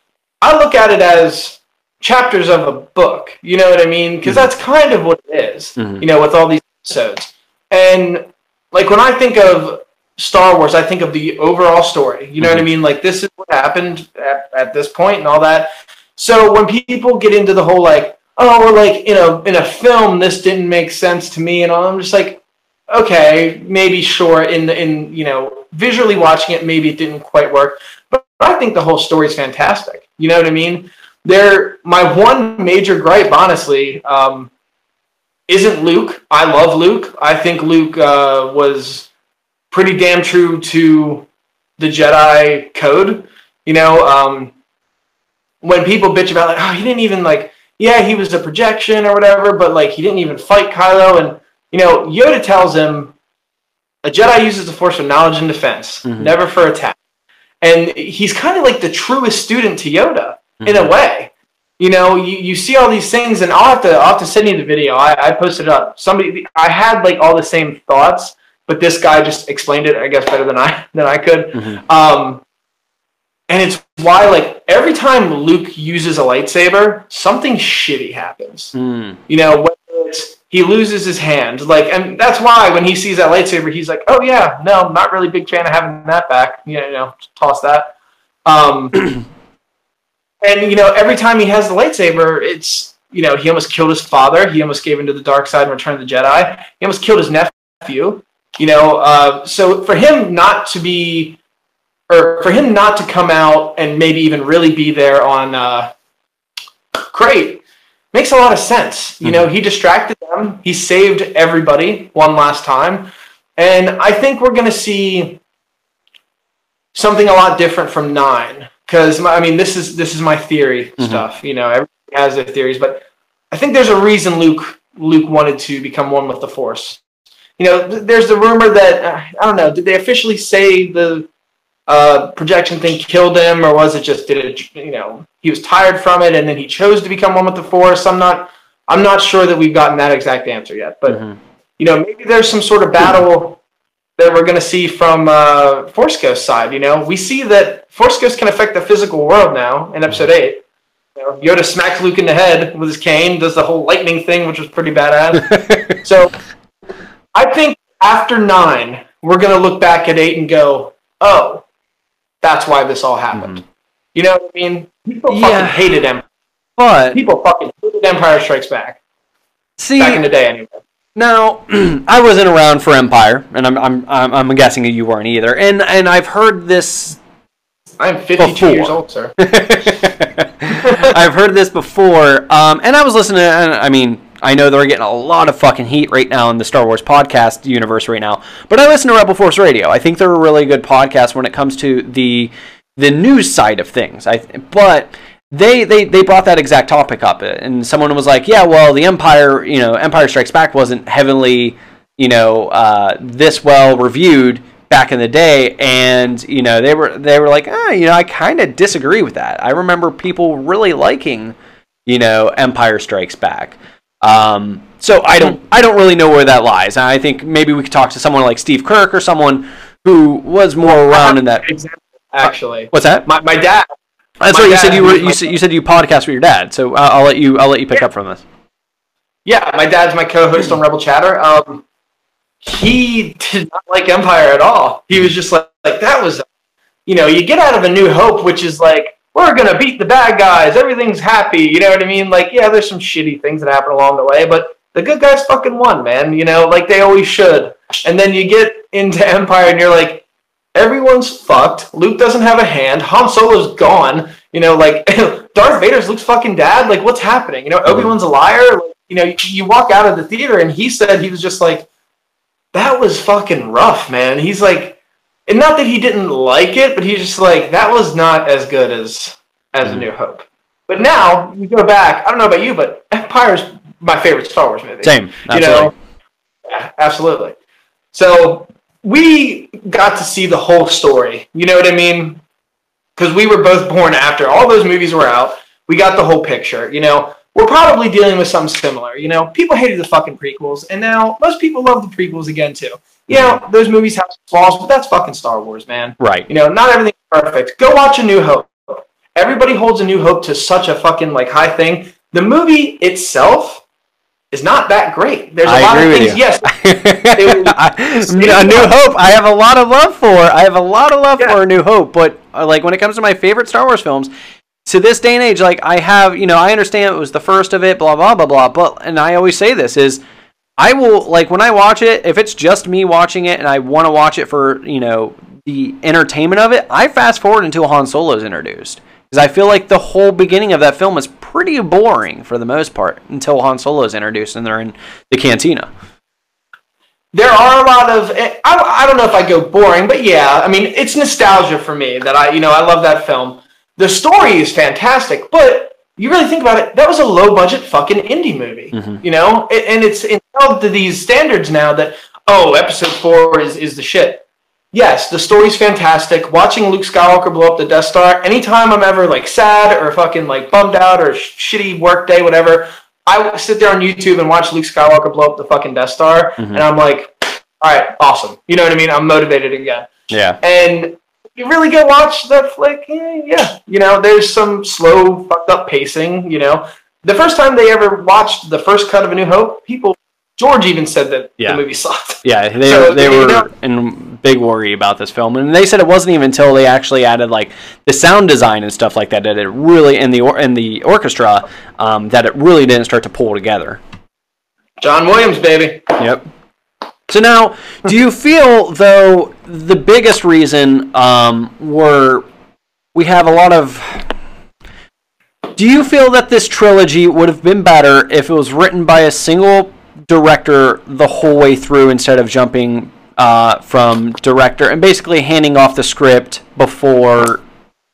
B: I look at it as chapters of a book. You know what I mean? Because
A: Mhm.
B: that's kind of what it is,
A: Mhm.
B: You know, with all these episodes. And like when I think of Star Wars, I think of the overall story. You know what I mean? Like this is what happened at, at this point and all that. So when people get into the whole like, oh, well, like in a in a film, this didn't make sense to me, and all, I'm just like, okay, maybe sure. In in you know visually watching it, maybe it didn't quite work, but I think the whole story is fantastic. You know what I mean? There, my one major gripe, honestly, um, isn't Luke. I love Luke. I think Luke uh, was pretty damn true to the Jedi code. You know, um, when people bitch about like, oh, he didn't even like, yeah, he was a projection or whatever, but like he didn't even fight Kylo, and you know, Yoda tells him a Jedi uses the Force for knowledge and defense,
A: Mhm.
B: never for attack, and he's kind of like the truest student to Yoda in a way. You know, you, you see all these things, and I'll have to I'll have to send you the video. I, I posted it up. Somebody I had like all the same thoughts, but this guy just explained it, I guess, better than I than I could.
A: Mhm.
B: Um, and it's why like every time Luke uses a lightsaber, something shitty happens.
A: Mm.
B: You know, whether it's he loses his hand, like, and that's why when he sees that lightsaber, he's like, "Oh yeah, no, I'm not really a big fan of having that back." You know, you know toss that. Um, and you know, every time he has the lightsaber, it's you know, he almost killed his father. He almost gave into the dark side and returned to the Jedi. He almost killed his nephew. You know, uh, so for him not to be, or for him not to come out and maybe even really be there on uh, Crait makes a lot of sense. You know, he distracted them. He saved everybody one last time, and I think we're going to see something a lot different from nine. Because I mean, this is this is my theory
A: Mhm.
B: stuff. You know, everybody has their theories, but I think there's a reason Luke Luke wanted to become one with the Force. You know, th- there's the rumor that uh, I don't know. Did they officially say the uh, projection thing killed him, or was it just did it? You know, he was tired from it, and then he chose to become one with the Force. I'm not. I'm not sure that we've gotten that exact answer yet, but
A: Mhm.
B: you know, maybe there's some sort of battle that we're going to see from uh, Force Ghost side. You know, we see that Force Ghost can affect the physical world now in Episode Eight. You know, Yoda smacks Luke in the head with his cane, does the whole lightning thing, which was pretty badass. so, I think after nine, we're going to look back at eight and go, "Oh, that's why this all happened."
A: Mm-hmm.
B: You know what I mean? People
A: Yeah.
B: fucking hated Empire.
A: But
B: People fucking hated Empire Strikes Back
A: see,
B: back in the day, anyway.
A: Now, I wasn't around for Empire, and I'm, I'm I'm I'm guessing you weren't either. And and I've heard this.
B: I'm 52
A: Before.
B: years old, sir.
A: I've heard this before, um, and I was listening. And I mean, I know they're getting a lot of fucking heat right now in the Star Wars podcast universe right now. But I listen to Rebel Force Radio. I think they're a really good podcast when it comes to the the news side of things. I but they, they they brought that exact topic up, and someone was like, "Yeah, well, the Empire, you know, Empire Strikes Back wasn't heavily, you know, uh, this well reviewed back in the day." And you know, they were they were like, "Ah, you know, I kind of disagree with that. I remember people really liking, you know, Empire Strikes Back." Um, so I don't I don't really know where that lies. I think maybe we could talk to someone like Steve Kirk or someone who was more around in that.
B: Example, Actually,
A: What's that?
B: my, my dad.
A: That's
B: My
A: right. You said you were. You said you said you podcast with your dad. So uh, I'll let you. I'll let you pick up from this.
B: Yeah, my dad's my co-host on Rebel Chatter. Um, he did not like Empire at all. He was just like, like that was, you know, you get out of A New Hope, which is like we're gonna beat the bad guys, everything's happy. You know what I mean? Like, yeah, there's some shitty things that happen along the way, but the good guys fucking won, man. You know, like they always should. And then you get into Empire, and you're like, everyone's fucked. Luke doesn't have a hand. Han Solo's gone. You know, like Darth Vader's Luke's fucking dad. Like, what's happening? You know, mm-hmm. Obi Wan's a liar. Like, you know, you, you walk out of the theater, and he said he was just like, that was fucking rough, man. He's like, and not that he didn't like it, but he's just like, that was not as good as as A mm-hmm. New Hope. But now you go back. I don't know about you, but Empire's my favorite Star Wars movie.
A: Same.
B: You know, yeah, absolutely. So we got to see the whole story. You know what I mean? Because we were both born after all those movies were out. We got the whole picture. You know, we're probably dealing with something similar. You know, people hated the fucking prequels, and now most people love the prequels again too. You know, those movies have flaws, but that's fucking Star Wars, man.
A: Right.
B: You know, not everything's perfect. Go watch A New Hope. Everybody holds A New Hope to such a fucking like high thing. The movie itself is not that great. There's a
A: I
B: lot of things.
A: you.
B: Yes,
A: A New Hope. I have a lot of love for. I have a lot of love
B: Yeah.
A: for A New Hope, but uh, like when it comes to my favorite Star Wars films, to this day and age, like I have, you know, I understand it was the first of it, blah blah blah blah. But and I always say this is, I will like when I watch it, if it's just me watching it and I want to watch it for you know the entertainment of it, I fast forward until Han Solo is introduced because I feel like the whole beginning of that film is pretty boring for the most part until Han Solo is introduced and they're in the cantina.
B: there are a lot of eh, I, I don't know if I go boring, but yeah, I mean it's nostalgia for me that I you know I love that film. The story is fantastic, but you really think about it, that was a low budget fucking indie movie, mm-hmm. you know, and it's it's held to these standards now that oh episode four is is the shit. Yes, the story's fantastic. Watching Luke Skywalker blow up the Death Star, anytime I'm ever like sad or fucking like bummed out or sh- shitty work day, whatever, I sit there on YouTube and watch Luke Skywalker blow up the fucking Death Star, mm-hmm. and I'm like, all right, awesome. You know what I mean? I'm motivated again.
A: Yeah.
B: And you really go watch the flick, eh, yeah. You know, there's some slow, fucked up pacing. You know, the first time they ever watched the first cut of A New Hope, people, George even said that
A: Yeah.
B: the movie sucked.
A: Yeah, they,
B: So,
A: they were
B: know-
A: in big worry about this film, and they said it wasn't even until they actually added like the sound design and stuff like that that it really in the or, in the orchestra um, that it really didn't start to pull together.
B: John Williams, baby.
A: Yep. So now, do you feel though the biggest reason um, were we have a lot of? Do you feel that this trilogy would have been better if it was written by a single director the whole way through instead of jumping uh, from director and basically handing off the script before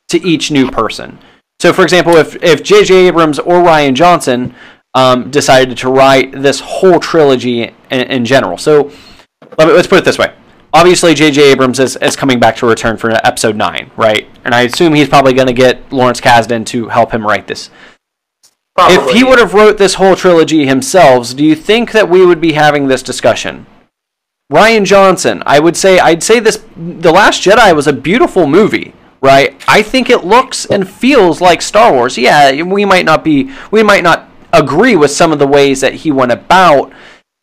A: to each new person? So, for example, if if J.J. Abrams or Rian Johnson um, decided to write this whole trilogy in, in general, so let let's put it this way. Obviously, J.J. Abrams is, is coming back to return for episode nine, right? And I assume he's probably going to get Lawrence Kasdan to help him write this.
B: Probably.
A: If he would have wrote this whole trilogy himself, do you think that we would be having this discussion? Rian Johnson. I would say I'd say this The Last Jedi was a beautiful movie, right? I think it looks and feels like Star Wars. Yeah, we might not be we might not agree with some of the ways that he went about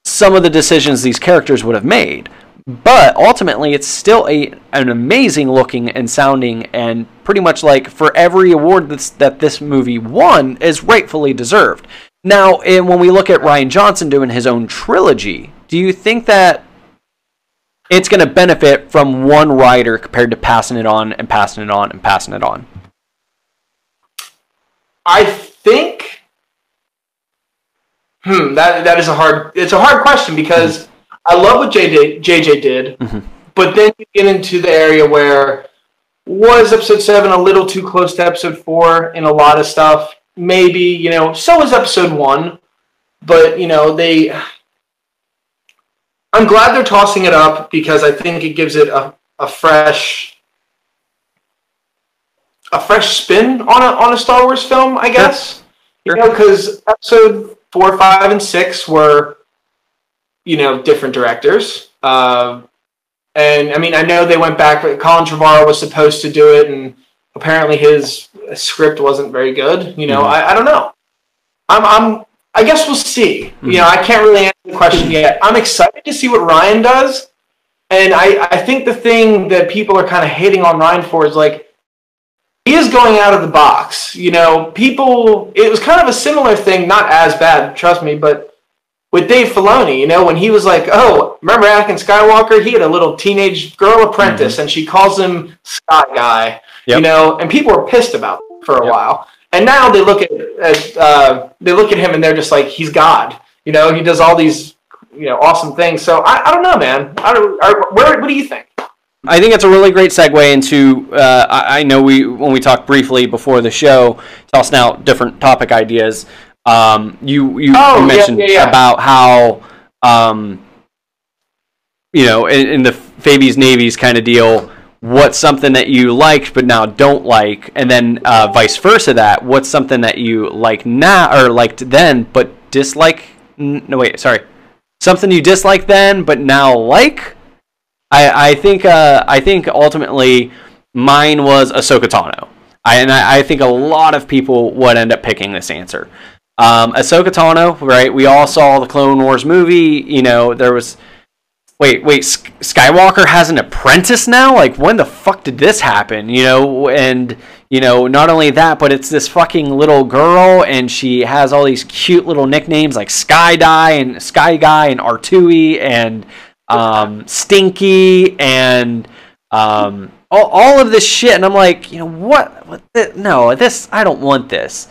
A: some of the decisions these characters would have made. But ultimately, it's still a an amazing looking and sounding, and pretty much like for every award that's, that this movie won is rightfully deserved. Now, when we look at Rian Johnson doing his own trilogy, do you think that it's going to benefit from one writer compared to passing it on and passing it on and passing it on?
B: I think. Hmm, that that is a hard. It's a hard question because mm-hmm. I love what JJ, JJ did, mm-hmm. but then you get into the area where was episode seven a little too close to episode four in a lot of stuff. Maybe you know, so was episode one, but you know they I'm glad they're tossing it up because I think it gives it a, a fresh a fresh spin on a on a Star Wars film, I guess. Sure. You know, because episode four, five, and six were, you know, different directors. Uh, and I mean, I know they went back, but Colin Trevorrow was supposed to do it, and apparently his script wasn't very good. You know, mm-hmm. I, I don't know. I'm I'm I guess we'll see. Mm-hmm. You know, I can't really answer the question yet. I'm excited to see what Rian does. And I, I think the thing that people are kind of hating on Rian for is like, he is going out of the box. You know, people, it was kind of a similar thing, not as bad, trust me, but with Dave Filoni, you know, when he was like, oh, remember Anakin Skywalker? He had a little teenage girl apprentice mm-hmm. and she calls him Sky Guy, yep. you know, and people were pissed about it for a yep. while. And now they look at, uh, they look at him and they're just like he's God. You know, he does all these you know awesome things. So I, I don't know, man. I don't. Are, where, what do you think?
A: I think it's a really great segue into. Uh, I, I, know we when we talked briefly before the show, tossing out different topic ideas. Um, you you, oh, mentioned yeah, yeah, yeah. about how um, you know in, in the Fabies Navies kind of deal what's something that you liked but now don't like, and then uh, vice versa. That what's something that you like now or liked then but dislike. No, wait, sorry, something you dislike then but now like. I I think uh, I think ultimately mine was Ahsoka Tano. I, and I, I think a lot of people would end up picking this answer. Um, Ahsoka Tano, right? We all saw the Clone Wars movie. You know, there was wait, wait, Skywalker has an apprentice now? Like, when the fuck did this happen? You know, and, you know, not only that, but it's this fucking little girl, and she has all these cute little nicknames like Sky Die and Sky Guy and Artooey and um, Stinky and um, all, all of this shit. And I'm like, you know, what? what the, no, this, I don't want this.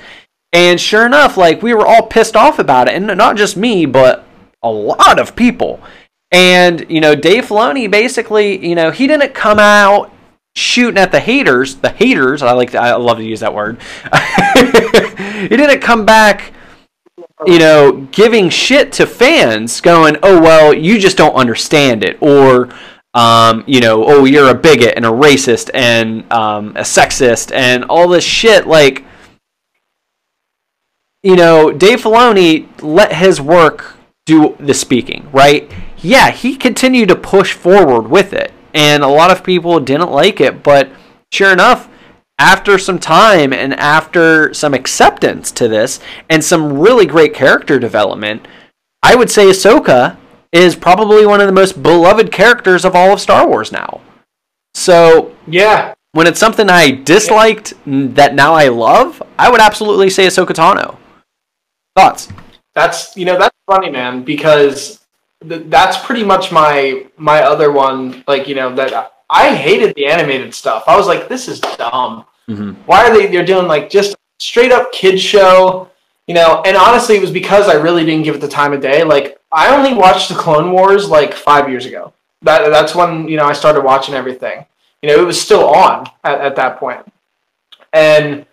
A: And sure enough, like, we were all pissed off about it. And not just me, but a lot of people. And, you know, Dave Filoni basically, you know, he didn't come out shooting at the haters, the haters, I like to, I love to use that word. he didn't come back, you know, giving shit to fans going, "Oh, well, you just don't understand it." Or um, you know, "Oh, you're a bigot and a racist and um, a sexist and all this shit like you know, Dave Filoni let his work do the speaking, right? yeah, he continued to push forward with it. And a lot of people didn't like it, but sure enough, after some time and after some acceptance to this and some really great character development, I would say Ahsoka is probably one of the most beloved characters of all of Star Wars now. So,
B: yeah,
A: when it's something I disliked that now I love, I would absolutely say Ahsoka Tano. Thoughts?
B: That's you know that's funny, man, because that's pretty much my my other one. Like you know that I hated the animated stuff. I was like, this is dumb. Mm-hmm. Why are they? They're doing like just straight up kid show. You know, and honestly, it was because I really didn't give it the time of day. Like I only watched the Clone Wars like five years ago. That that's when you know I started watching everything. You know, it was still on at, at that point, and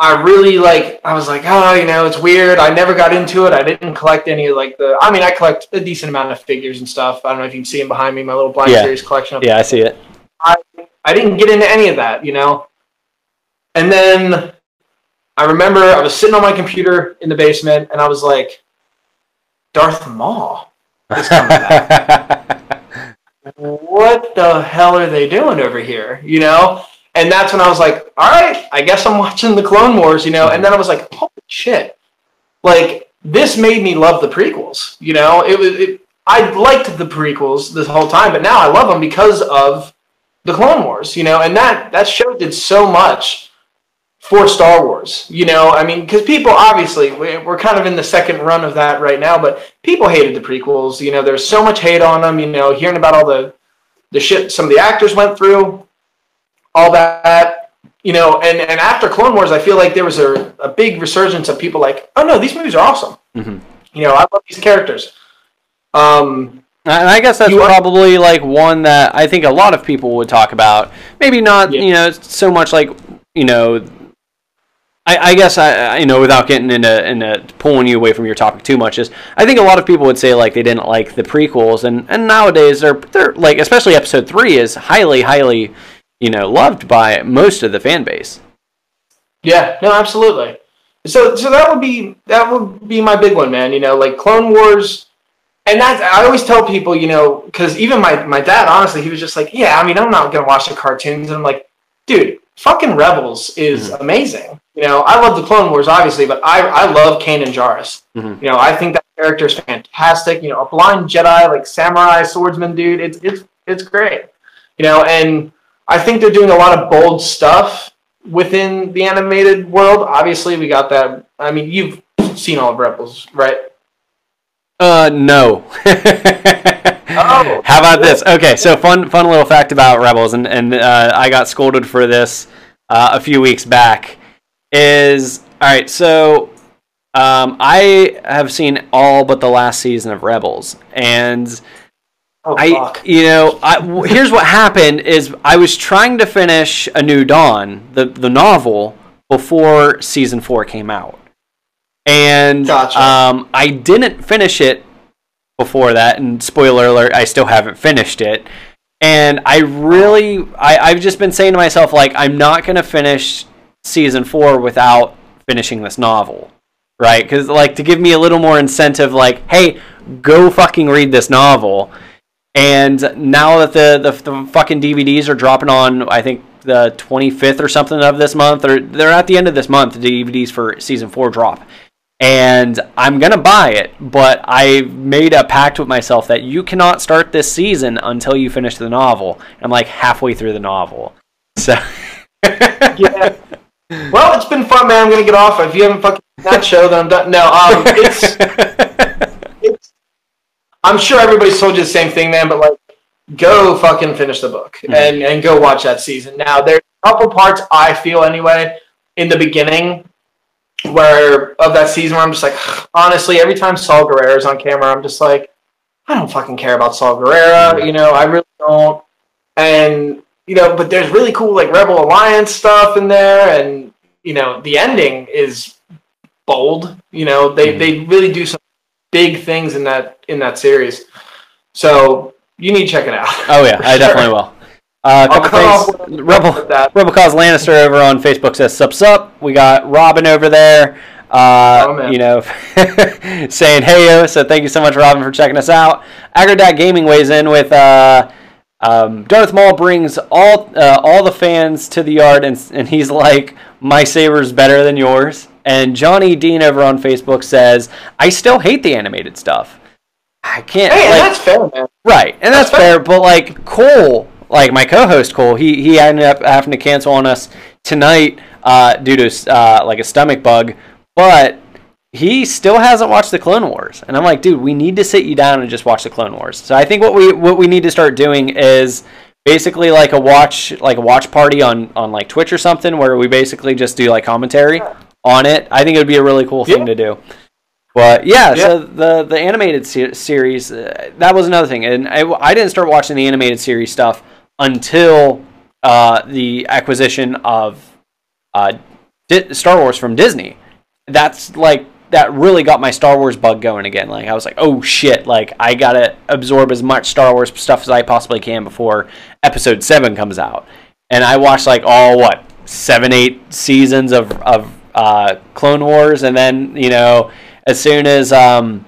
B: I really like. I was like, oh, you know, it's weird. I never got into it. I didn't collect any of like the. I mean, I collect a decent amount of figures and stuff. I don't know if you can see them behind me. My little Black yeah. Series collection.
A: Of yeah, I see it.
B: I I didn't get into any of that, you know. And then I remember I was sitting on my computer in the basement, and I was like, Darth Maul is coming back. what the hell are they doing over here? You know? And that's when I was like, all right, I guess I'm watching the Clone Wars, you know? And then I was like, holy shit. Like, this made me love the prequels, you know? It was, it, I liked the prequels this whole time, but now I love them because of the Clone Wars, you know? And that, that show did so much for Star Wars, you know? I mean, because people, obviously, we're kind of in the second run of that right now, but people hated the prequels, you know? There's so much hate on them, you know, hearing about all the, the shit some of the actors went through all that, you know, and, and after Clone Wars, I feel like there was a, a big resurgence of people like, oh no, these movies are awesome. Mm-hmm. You know, I love these characters. Um,
A: and I guess that's probably like one that I think a lot of people would talk about. Maybe not, yeah. you know, so much like, you know, I, I guess I, you know, without getting into, into pulling you away from your topic too much, is I think a lot of people would say like they didn't like the prequels, and, and nowadays they're they're like, especially Episode three is highly highly you know, loved by most of the fan base.
B: Yeah, no, absolutely. So, so that would be that would be my big one, man. You know, like Clone Wars, and that I always tell people, you know, because even my my dad, honestly, he was just like, yeah, I mean, I'm not gonna watch the cartoons, and I'm like, dude, fucking Rebels is mm-hmm. amazing. You know, I love the Clone Wars, obviously, but I I love Kanan Jarrus. Mm-hmm. You know, I think that character is fantastic. You know, a blind Jedi, like samurai swordsman, dude, it's it's it's great. You know, and I think they're doing a lot of bold stuff within the animated world. Obviously, we got that. I mean, you've seen all of Rebels, right?
A: Uh, no. oh, How about this? Okay, so fun, fun little fact about Rebels, and and uh, I got scolded for this uh, a few weeks back. Is all right. So, um, I have seen all but the last season of Rebels, and Oh, I, you know, I, here's what happened: is I was trying to finish A New Dawn, the the novel, before season four came out, and gotcha. um, I didn't finish it before that. And spoiler alert, I still haven't finished it. And I really, I, I've just been saying to myself, like, I'm not gonna finish season four without finishing this novel, right? Because like to give me a little more incentive, like, hey, go fucking read this novel and now that the, the, the fucking DVDs are dropping on, I think the 25th or something of this month, or they're at the end of this month. The DVDs for season four drop, and I'm gonna buy it. But I made a pact with myself that you cannot start this season until you finish the novel. I'm like halfway through the novel, so
B: yeah. Well, it's been fun, man. I'm gonna get off. If you haven't fucking that show, then I'm done. No, um, it's I'm sure everybody's told you the same thing, man. But like, go fucking finish the book mm-hmm. and and go watch that season. Now, there's a couple parts I feel anyway in the beginning where of that season where I'm just like, honestly, every time Saw Gerrera is on camera, I'm just like, I don't fucking care about Saw Gerrera. Mm-hmm. You know, I really don't. And you know, but there's really cool like Rebel Alliance stuff in there, and you know, the ending is bold. You know, they mm-hmm. they really do some big things in that in that series. So you need to check it out.
A: Oh yeah, I definitely will. Uh, a couple things. Rebel Rebel Cause Lancaster over on Facebook says sups up. We got Robin over there. Uh, oh, you know, saying hey yo. So thank you so much, Robin, for checking us out. Agrodad Gaming weighs in with uh, um, Darth Maul brings all uh, all the fans to the yard, and and he's like, my saber's better than yours. And Johnny Dean over on Facebook says, I still hate the animated stuff. I can't.
B: Hey, like, that's fair, man.
A: Right, and that's, that's fair. fair. But like Cole, like my co-host Cole, he he ended up having to cancel on us tonight uh, due to uh, like a stomach bug. But he still hasn't watched the Clone Wars, and I'm like, dude, we need to sit you down and just watch the Clone Wars. So I think what we what we need to start doing is basically like a watch like a watch party on on like Twitch or something where we basically just do like commentary on it. I think it would be a really cool thing yeah. to do. But yeah, yeah, so the the animated se- series uh, that was another thing, and I, I didn't start watching the animated series stuff until uh, the acquisition of uh, Di- Star Wars from Disney. That's like that really got my Star Wars bug going again. Like I was like, oh shit, like I gotta absorb as much Star Wars stuff as I possibly can before Episode Seven comes out. And I watched like all what seven, eight seasons of of uh, Clone Wars, and then you know as soon as um,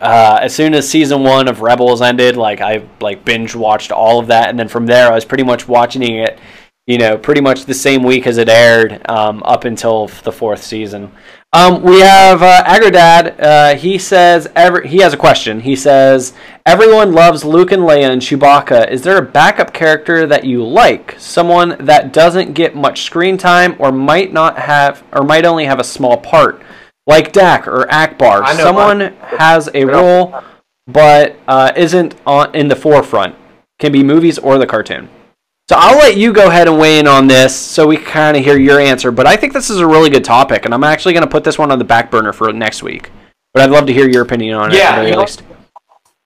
A: uh, as soon as season one of Rebels ended, like I like binge watched all of that, and then from there I was pretty much watching it, you know, pretty much the same week as it aired, um, up until the fourth season. Um, we have uh, Agrodad. Uh, he says every, he has a question. He says everyone loves Luke and Leia and Chewbacca. Is there a backup character that you like? Someone that doesn't get much screen time or might not have or might only have a small part, like Dak or
B: Ackbar.
A: Someone has a role but uh, isn't on in the forefront. Can be movies or the cartoon. So I'll let you go ahead and weigh in on this so we can kind of hear your answer. But I think this is a really good topic, and I'm actually going to put this one on the back burner for next week. But I'd love to hear your opinion on it
B: Yeah,
A: at the very
B: you know-
A: least.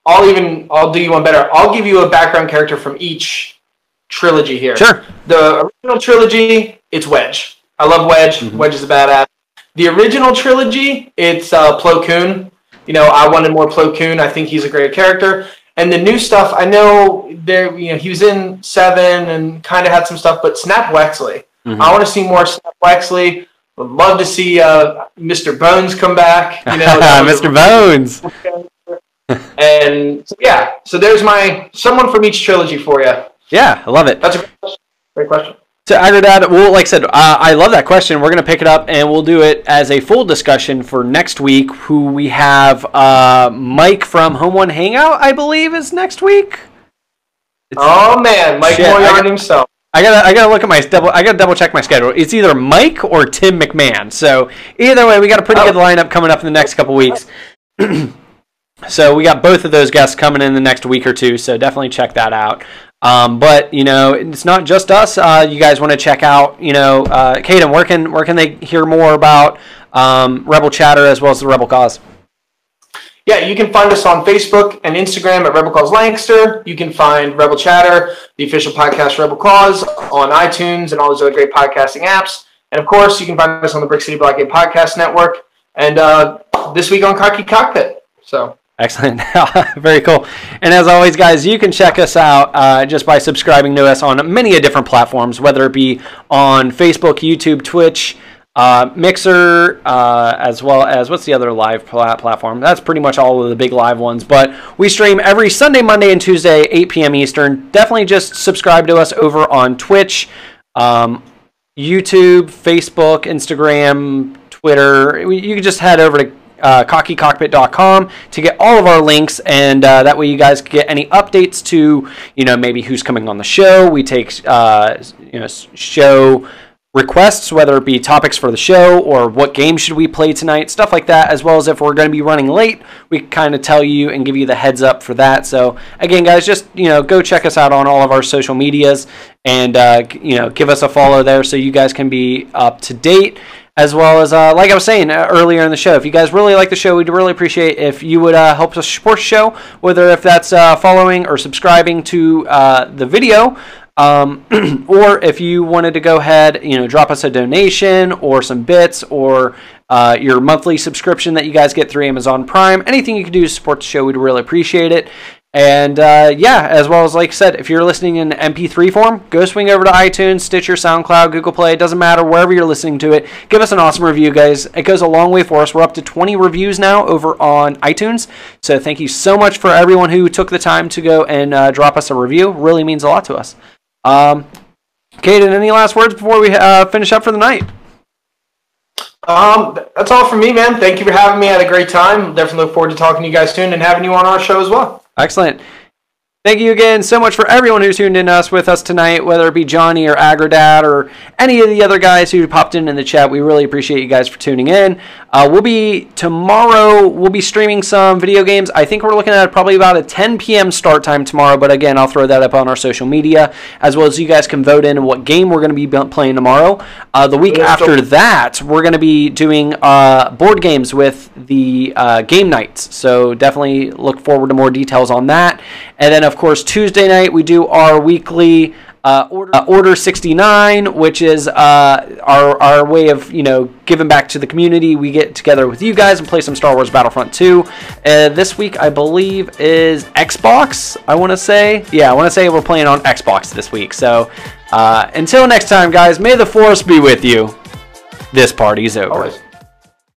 B: I'll even I'll do you one better. I'll give you a background character from each trilogy here.
A: Sure.
B: The original trilogy, it's Wedge. I love Wedge.
A: Mhm.
B: Wedge is a badass. The original trilogy, it's uh, Plo Koon. You know, I wanted more Plo Koon. I think he's a great character. And the new stuff, I know there. You know, he was in Seven and kind of had some stuff, but Snap Wexley.
A: Mhm.
B: I want to see more Snap Wexley. Would love to see uh, Mr. Bones come back. You know, that was a-
A: Mr. Bones.
B: and yeah, so there's my someone from each trilogy for you.
A: Yeah, I love it.
B: That's a great question. Great question.
A: So Agrodad, well, like I said, uh, I love that question. We're going to pick it up and we'll do it as a full discussion for next week. Who we have, uh, Mike from Home One Hangout, I believe, is next week. It's-
B: Oh man, Mike
A: Shit, I
B: Moriarty
A: got-
B: himself.
A: I gotta, I gotta look at my double. I gotta double check my schedule. It's either Mike or Tim McMahon. So either way, we got a pretty
B: Oh.
A: good lineup coming up in the next couple weeks. so we got both of those guests coming in the next week or two. So definitely check that out. Um, but you know, it's not just us. Uh, you guys want to check out, you know, uh, Kaden, where can where can they hear more about um, Rebel Chatter as well as the Rebel Cause?
B: Yeah, you can find us on Facebook and Instagram at Rebel Cause Lancaster. You can find Rebel Chatter, the official podcast Rebel Cause, on iTunes and all those other great podcasting apps. And of course, you can find us on the Brick City Blockade Podcast Network. And uh, this week on Cocky Cockpit. So
A: Excellent. Very cool. And as always, guys, you can check us out uh, just by subscribing to us on many different platforms, whether it be on Facebook, YouTube, Twitch, uh, Mixer, uh, as well as what's the other live pla- platform? That's pretty much all of the big live ones. But we stream every Sunday, Monday, and Tuesday, 8 p.m. Eastern. Definitely just subscribe to us over on Twitch. Um, YouTube, Facebook, Instagram, Twitter. You can just head over to uh, cockycockpit.com to get all of our links, and uh, that way you guys can get any updates to, you know, maybe who's coming on the show. We take, uh, you know, show requests, whether it be topics for the show or what game should we play tonight, stuff like that, as well as if we're going to be running late, we kind of tell you and give you the heads up for that. So again, guys, just you know, go check us out on all of our social medias and uh, you know, give us a follow there so you guys can be up to date. As well as, uh, like I was saying uh, earlier in the show, if you guys really like the show, we'd really appreciate if you would uh, help us support the show, whether if that's uh, following or subscribing to uh, the video, um, or if you wanted to go ahead, you know, drop us a donation or some bits or uh, your monthly subscription that you guys get through Amazon Prime. Anything you can do to support the show, we'd really appreciate it. And uh, yeah, as well as like I said, if you're listening in MP3 form, go swing over to iTunes, Stitcher, SoundCloud, Google Play. It doesn't matter wherever you're listening to it. Give us an awesome review, guys. It goes a long way for us. We're up to 20 reviews now over on iTunes. So thank you so much for everyone who took the time to go and uh, drop us a review. Really means a lot to us. Um, Kaden, any last words before we uh, finish up for the night?
B: um, that's all from me, man. Thank you for having me. I had a great time. Definitely look forward to talking to you guys soon and having you on our show as well.
A: Excellent. Thank you again so much for everyone who tuned in us with us tonight, whether it be Johnny or Agrodad or any of the other guys who popped in in the chat. We really appreciate you guys for tuning in. Uh, we'll be tomorrow. We'll be streaming some video games. I think we're looking at probably about a 10 p.m. start time tomorrow. But again, I'll throw that up on our social media as well as you guys can vote in what game we're going to be playing tomorrow. Uh, the week after that, we're going to be doing uh, board games with the uh, game nights. So definitely look forward to more details on that. And then, of course, Tuesday night we do our weekly uh, order, uh, order 69, which is uh, our our way of you know giving back to the community. We get together with you guys and play some Star Wars Battlefront 2. Uh, this week, I believe, is Xbox. I want to say, yeah, I want to say we're playing on Xbox this week. So uh, until next time, guys, may the Force be with you. This party's over.
B: Always.